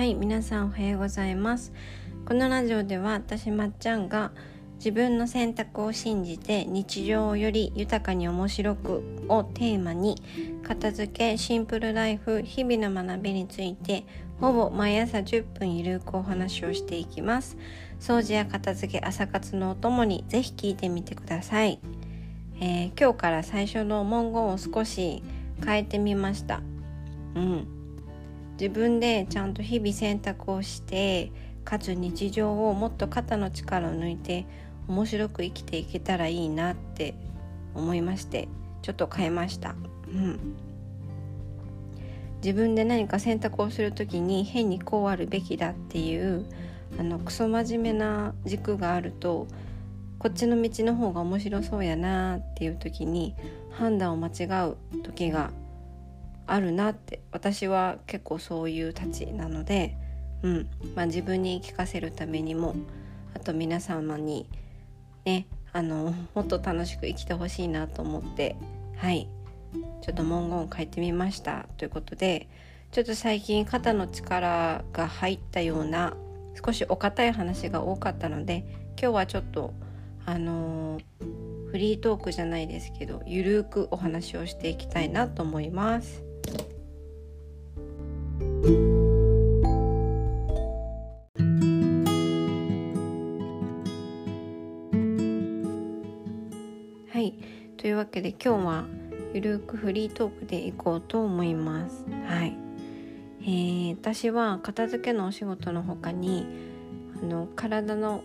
はい皆さんおはようございます。このラジオでは私まっちゃんが自分の選択を信じて日常をより豊かに面白くをテーマに片付けシンプルライフ日々の学びについてほぼ毎朝10分ゆるくお話をしていきます。掃除や片付け朝活のお供にぜひ聞いてみてください、えー、今日から最初の文言を少し変えてみました。うん。自分でちゃんと日々選択をしてかつ日常をもっと肩の力を抜いて面白く生きていけたらいいなって思いましてちょっと変えました。うん自分で何か選択をする時に変にこうあるべきだっていうあのクソ真面目な軸があるとこっちの道の方が面白そうやなっていう時に判断を間違う時があるなって私は結構そういうたちなので、うん。まあ、自分に聞かせるためにもあと皆様にねあのもっと楽しく生きてほしいなと思ってはい。ちょっと文言を書いてみました。ということでちょっと最近肩の力が入ったような少しお堅い話が多かったので今日はちょっとあの、フリートークじゃないですけどゆるくお話をしていきたいなと思います。はいというわけで今日はゆるくフリートークでいこうと思います。はい、えー、私は片付けのお仕事の他にあの体の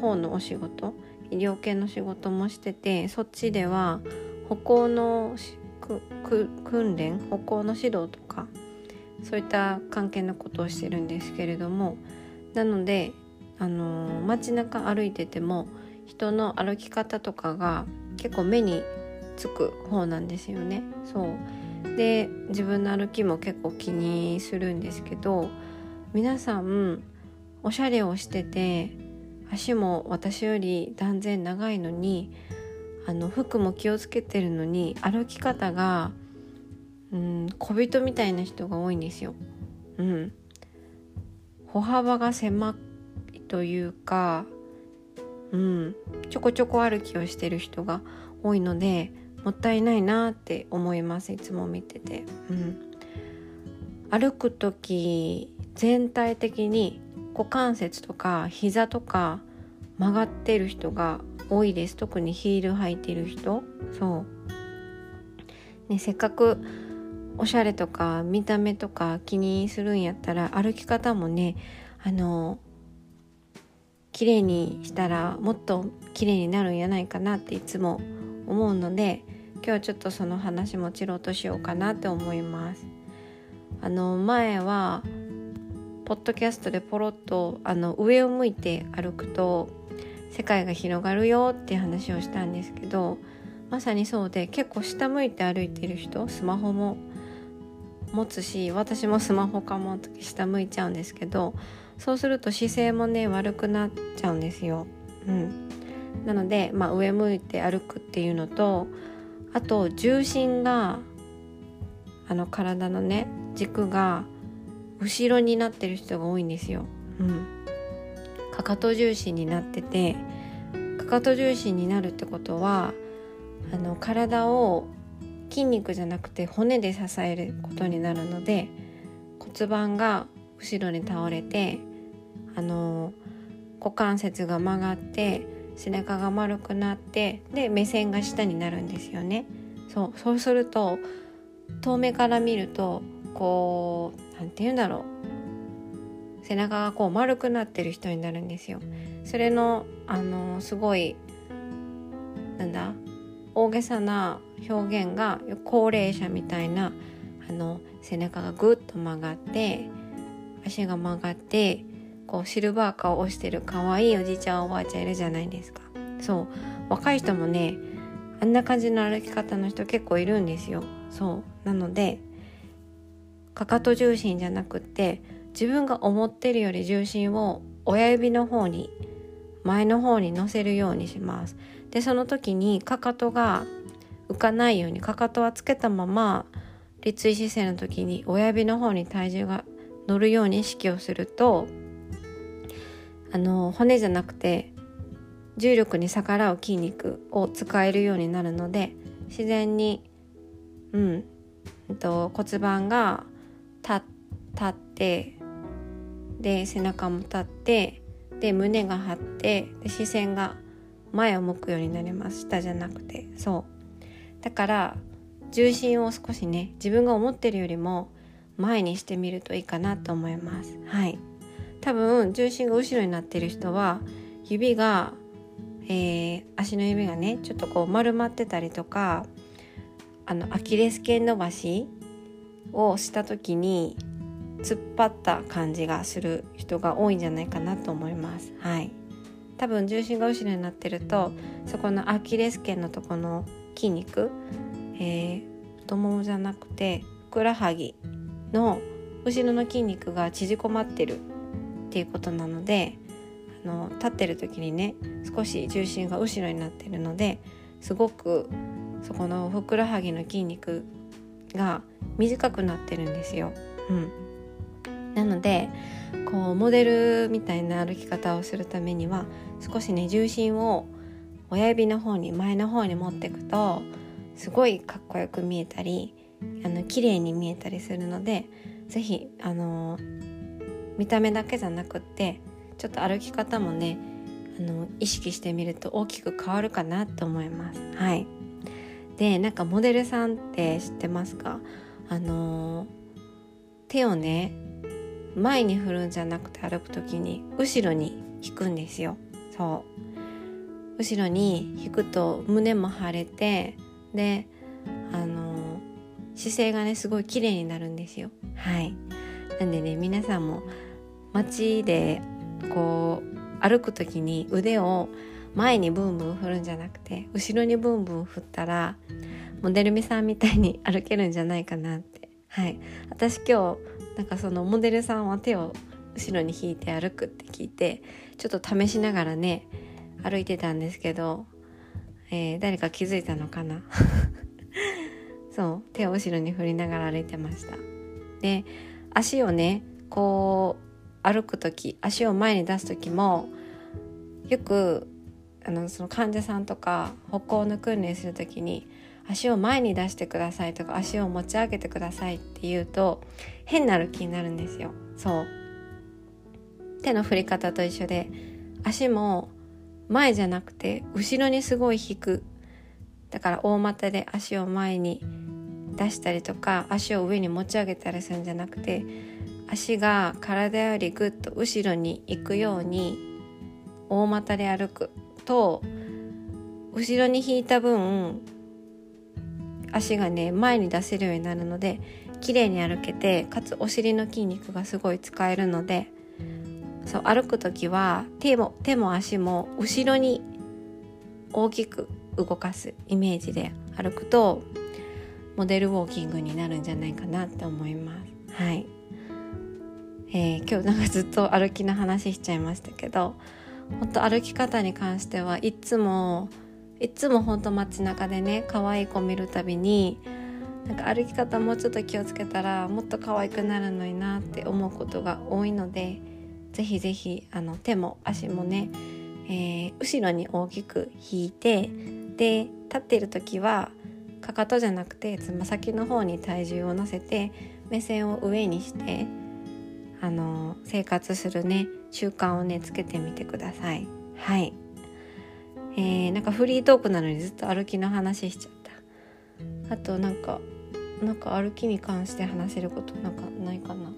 方のお仕事医療系の仕事もしててそっちでは歩行の訓練歩行の指導とかそういった関係のことをしてるんですけれどもなのであの街中歩いてても人の歩き方とかが結構目につく方なんですよね。そうで自分の歩きも結構気にするんですけど皆さんおしゃれをしてて足も私より断然長いのにあの服も気をつけてるのに歩き方がうん小人みたいな人が多いんですよ。うん、歩幅が狭いというか、うん、ちょこちょこ歩きをしてる人が多いのでもったいないなって思いますいつも見てて、うん、歩く時全体的に股関節とか膝とか曲がってる人が多いです。特にヒール履いてる人。そう、ね、せっかくおしゃれとか見た目とか気にするんやったら歩き方もねあの綺麗にしたらもっと綺麗になるんやないかなっていつも思うので今日はちょっとその話もちろうとしようかなって思います。あの前はポッドキャストでポロッとあの上を向いて歩くと世界が広がるよって話をしたんですけどまさにそうで結構下向いて歩いてる人スマホも持つし私もスマホかも下向いちゃうんですけどそうすると姿勢もね悪くなっちゃうんですよ。うん、なので、まあ、上向いて歩くっていうのとあと重心があの体のね軸が後ろになってる人が多いんですよ。うん、かかと重心になっててかかと重心になるってことはあの体を筋肉じゃなくて骨で支えることになるので骨盤が後ろに倒れてあの股関節が曲がって背中が丸くなってで目線が下になるんですよね。そうそうすると遠目から見るとこう何て言うんだろう背中がこう丸くなってる人になるんですよ。それのあのすごいなんだ大げさな表現が高齢者みたいなあの背中がぐっと曲がって足が曲がってこうシルバーカーを押してる可愛いおじいちゃんおばあちゃんいるじゃないですか。そう。若い人もねあんな感じの歩き方の人結構いるんですよ。そう。なのでかかと重心じゃなくって自分が思ってるより重心を親指の方に前の方に乗せるようにします。でその時にかかとが浮かないようにかかとはつけたまま立位姿勢の時に親指の方に体重が乗るように意識をするとあの骨じゃなくて重力に逆らう筋肉を使えるようになるので自然に、うん、えっと骨盤が立ってで背中も立ってで胸が張ってで視線が前を向くようになります。下じゃなくて。そう。だから重心を少しね自分が思ってるよりも前にしてみるといいかなと思います。はい。多分重心が後ろになってる人は指が、えー、足の指がねちょっとこう丸まってたりとかあのアキレス腱伸ばしをした時に突っ張った感じがする人が多いんじゃないかなと思います。はい。多分重心が後ろになってるとそこのアキレス腱のとこの筋肉、えー、太ももじゃなくてふくらはぎの後ろの筋肉が縮こまってるっていうことなのであの立ってる時にね少し重心が後ろになってるのですごくそこのふくらはぎの筋肉が短くなってるんですよ。うん、なのでこうモデルみたいな歩き方をするためには少しね重心を親指の方に前の方に持っていくとすごいかっこよく見えたりあの綺麗に見えたりするので是非あの見た目だけじゃなくってちょっと歩き方もねあの意識してみると大きく変わるかなと思います。はい。でなんかモデルさんって知ってますか？あの手をね前に振るんじゃなくて歩く時に後ろに引くんですよ。そう。後ろに引くと胸も腫れてであの姿勢がねすごい綺麗になるんですよ。はい。なんでね皆さんも街でこう歩く時に腕を前にブンブン振るんじゃなくて後ろにブンブン振ったらモデルみさんみたいに歩けるんじゃないかなって。はい。私今日なんかそのモデルさんは手を後ろに引いて歩くって聞いてちょっと試しながらね歩いてたんですけど、えー、誰か気づいたのかな？そう手を後ろに振りながら歩いてました。で足をねこう歩く時足を前に出す時もよくあのその患者さんとか歩行の訓練する時に足を前に出してくださいとか足を持ち上げてくださいって言うと変な歩きになるんですよ。そう。手の振り方と一緒で足も前じゃなくて後ろにすごい引く。だから大股で足を前に出したりとか足を上に持ち上げたりするんじゃなくて足が体よりぐっと後ろに行くように大股で歩くと後ろに引いた分足がね前に出せるようになるので綺麗に歩けてかつお尻の筋肉がすごい使えるのでそう歩く時は手も手も足も後ろに大きく動かすイメージで歩くとモデルウォーキングになるんじゃないかなって思います。はい、えー、今日なんかずっと歩きの話しちゃいましたけど本当歩き方に関してはいつもいつも本当街中でね可愛い子見るたびになんか歩き方もうちょっと気をつけたらもっと可愛くなるのになって思うことが多いのでぜひぜひあの手も足もね、えー、後ろに大きく引いてで立っている時はかかとじゃなくてつま先の方に体重を乗せて目線を上にしてあの生活するね習慣をねつけてみてください。はい。えー、なんかフリートークなのにずっと歩きの話しちゃった。あとなんかなんか歩きに関して話せることなんかないかな？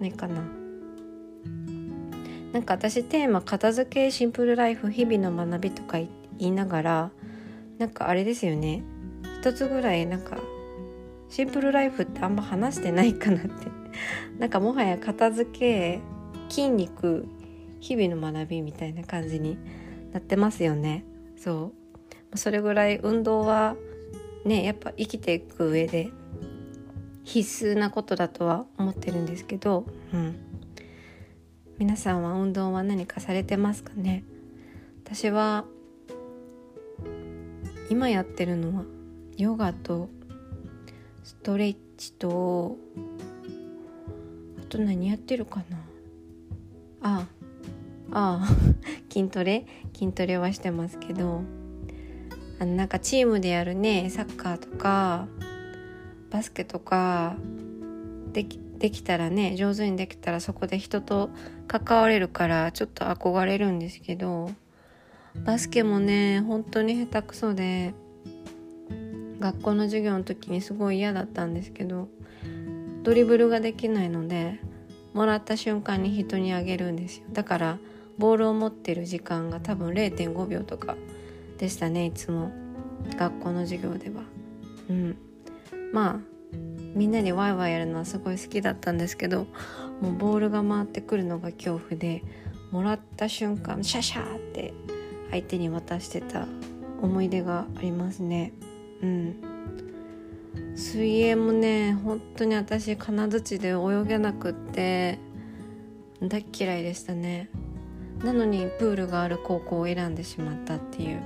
ないかな？なんか私テーマ片付けシンプルライフ日々の学びとか言いながらなんかあれですよね。一つぐらいなんかシンプルライフってあんま話してないかなって。なんかもはや片付け筋肉日々の学びみたいな感じになってますよね。そう。それぐらい運動はねやっぱ生きていく上で必須なことだとは思ってるんですけど、うん、皆さんは運動は何かされてますかね？私は今やってるのはヨガとストレッチとあと何やってるかな？あああ 筋トレ？筋トレはしてますけどあのなんかチームでやるねサッカーとかバスケとかできできたらね上手にできたらそこで人と関われるからちょっと憧れるんですけどバスケもね本当に下手くそで学校の授業の時にすごい嫌だったんですけどドリブルができないのでもらった瞬間に人にあげるんですよ。だからボールを持ってる時間が多分0.5秒とかでしたねいつも。学校の授業では。うん。まあみんなにワイワイやるのはすごい好きだったんですけどもうボールが回ってくるのが恐怖でもらった瞬間シャシャーって相手に渡してた思い出がありますね。うん。水泳もね本当に私金槌で泳げなくって大嫌いでしたね。なのにプールがある高校を選んでしまったっていう。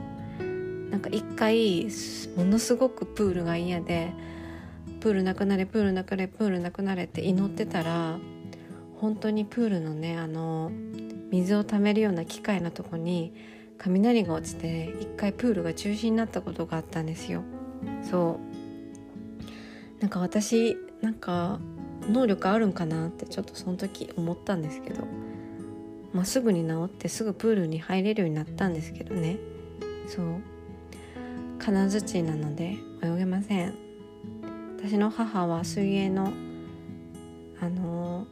なんか一回ものすごくプールが嫌でプールなくなれプールなくなれプールなくなれって祈ってたら本当にプールのねあの水をためるような機械のとこに雷が落ちて一回プールが中止になったことがあったんですよ。そう。なんか私なんか能力あるんかなってちょっとその時思ったんですけど、まあ、すぐに治ってすぐプールに入れるようになったんですけどね。そう。金槌なので泳げません。私の母は水泳のあの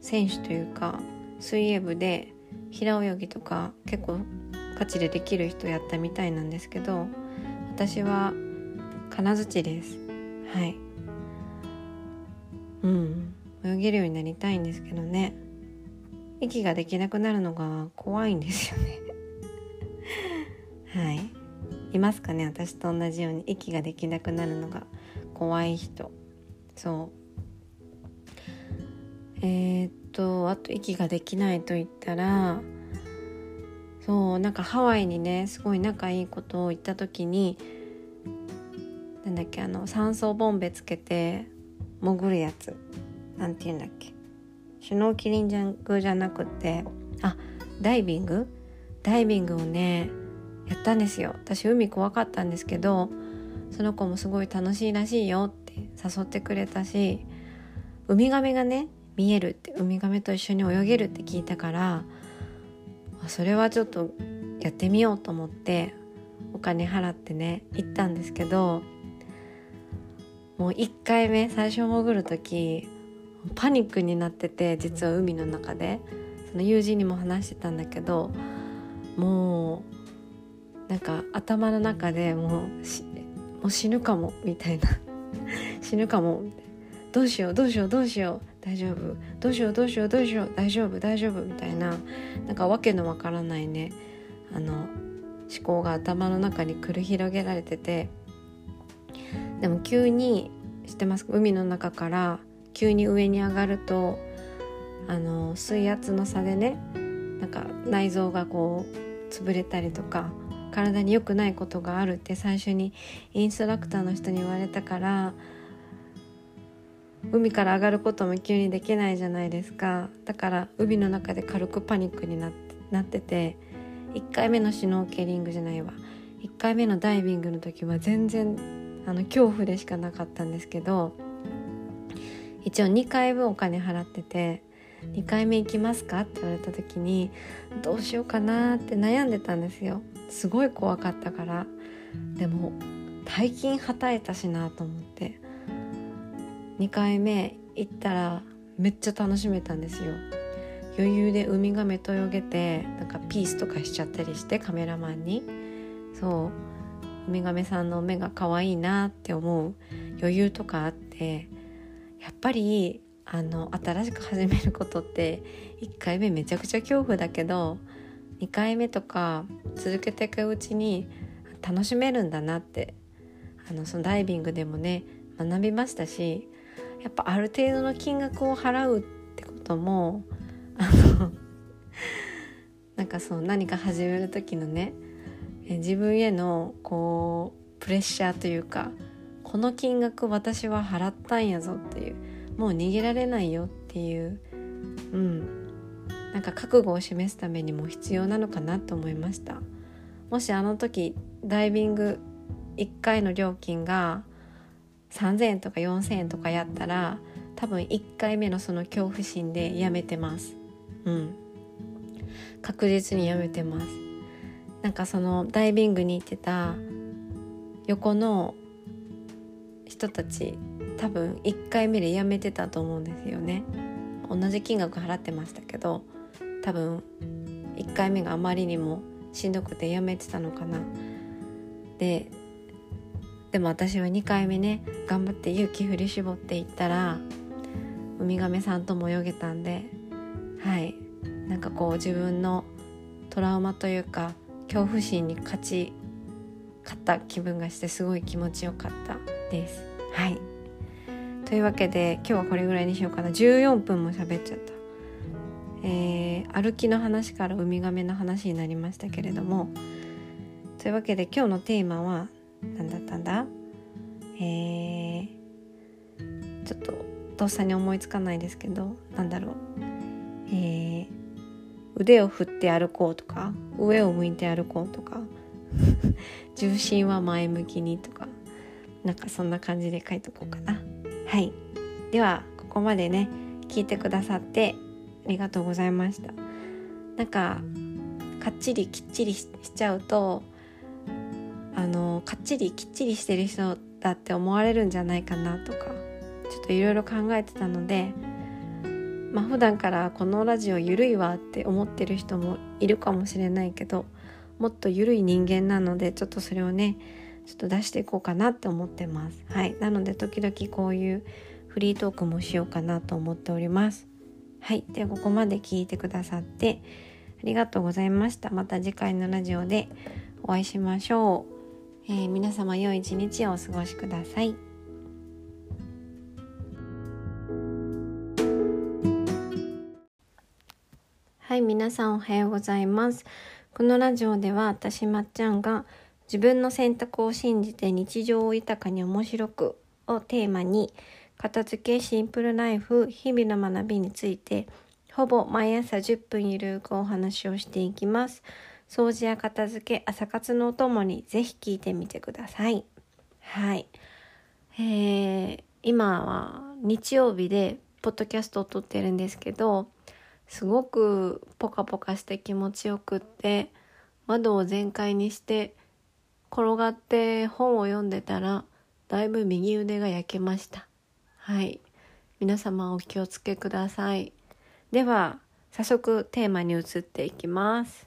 選手というか水泳部で平泳ぎとか結構ガチでできる人やったみたいなんですけど私は金槌です。はい。うん。泳げるようになりたいんですけどね。息ができなくなるのが怖いんですよね。はい。いますかね私と同じように息ができなくなるのが。怖い人。そう。えー、っとあと息ができないと言ったらそうなんかハワイにねすごい仲いいことを言った時になんだっけあの酸素ボンベつけて潜るやつ。なんて言うんだっけ。シュノーキリングじゃなくてあダイビング？ダイビングをねやったんですよ。私海怖かったんですけどその子もすごい楽しいらしいよって誘ってくれたしウミガメがね見えるってウミガメと一緒に泳げるって聞いたからそれはちょっとやってみようと思ってお金払ってね行ったんですけどもう1回目最初潜る時パニックになってて実は海の中で。その友人にも話してたんだけどもうなんか頭の中でもうう死ぬかもみたいな。死ぬかも。どうしようどうしようどうしよう。大丈夫。どうしようどうしようどうしよう。大丈夫大丈夫。みたいな。なんかわけのわからないね。あの思考が頭の中に繰り広げられてて。でも急に知ってます？海の中から急に上に上がるとあの水圧の差でねなんか内臓がこう潰れたりとか。体に良くないことがあるって最初にインストラクターの人に言われたから海から上がることも急にできないじゃないですか。だから海の中で軽くパニックになってなってて1回目のシュノーケリングじゃないわ。1回目のダイビングの時は全然あの恐怖でしかなかったんですけど一応2回分お金払ってて2回目行きますかって言われた時にどうしようかなって悩んでたんですよ。すごい怖かったからでも大金はたいたしなと思って2回目行ったらめっちゃ楽しめたんですよ。余裕でウミガメと泳げてなんかピースとかしちゃったりしてカメラマンに。そう。ウミガメさんの目が可愛いなって思う。余裕とかあってやっぱりあの新しく始めることって1回目めちゃくちゃ恐怖だけど2回目とか続けていくうちに楽しめるんだなってあのそのダイビングでもね学びましたしやっぱある程度の金額を払うってこともあの なんかそう何か始める時のね自分へのこうプレッシャーというかこの金額私は払ったんやぞっていうもう逃げられないよっていううん。なんか覚悟を示すためにも必要なのかなと思いました。もしあの時ダイビング1回の料金が3,000円とか4,000円とかやったら多分1回目のその恐怖心でやめてます。うん。確実にやめてます。なんかそのダイビングに行ってた横の人たち多分1回目でやめてたと思うんですよね。同じ金額払ってましたけど多分1回目があまりにもしんどくてやめてたのかなででも私は2回目ね頑張って勇気振り絞っていったらウミガメさんとも泳げたんではいなんかこう自分のトラウマというか恐怖心に勝ち勝った気分がしてすごい気持ちよかったです。はいというわけで今日はこれぐらいにしようかな14分も喋っちゃった。えー、歩きの話からウミガメの話になりましたけれどもというわけで今日のテーマは何だったんだ？えー、ちょっととっさに思いつかないですけどなんだろう？えー、腕を振って歩こうとか上を向いて歩こうとか 重心は前向きにとかなんかそんな感じで書いとこうかな。はい。ではここまでね聞いてくださってありがとうございました。なんかかっちりきっちりしちゃうとあのかっちりきっちりしてる人だって思われるんじゃないかなとかちょっといろいろ考えてたのでまあ普段からこのラジオゆるいわって思ってる人もいるかもしれないけどもっとゆるい人間なのでちょっとそれをねちょっと出していこうかなって思ってます。はい。なので時々こういうフリートークもしようかなと思っております。はい。ではここまで聞いてくださってありがとうございました。また次回のラジオでお会いしましょう、えー、皆様良い一日をお過ごしください。はい。皆さんおはようございます。このラジオでは私まっちゃんが自分の選択を信じて日常を豊かに面白くをテーマに片付けシンプルライフ日々の学びについてほぼ毎朝10分ゆるくお話をしていきます。掃除や片付け朝活のお供にぜひ聞いてみてください。はい。えー、今は日曜日でポッドキャストを撮ってるんですけどすごくポカポカして気持ちよくって窓を全開にして転がって本を読んでたらだいぶ右腕が焼けました。はい。皆様お気をつけください。では早速テーマに移っていきます。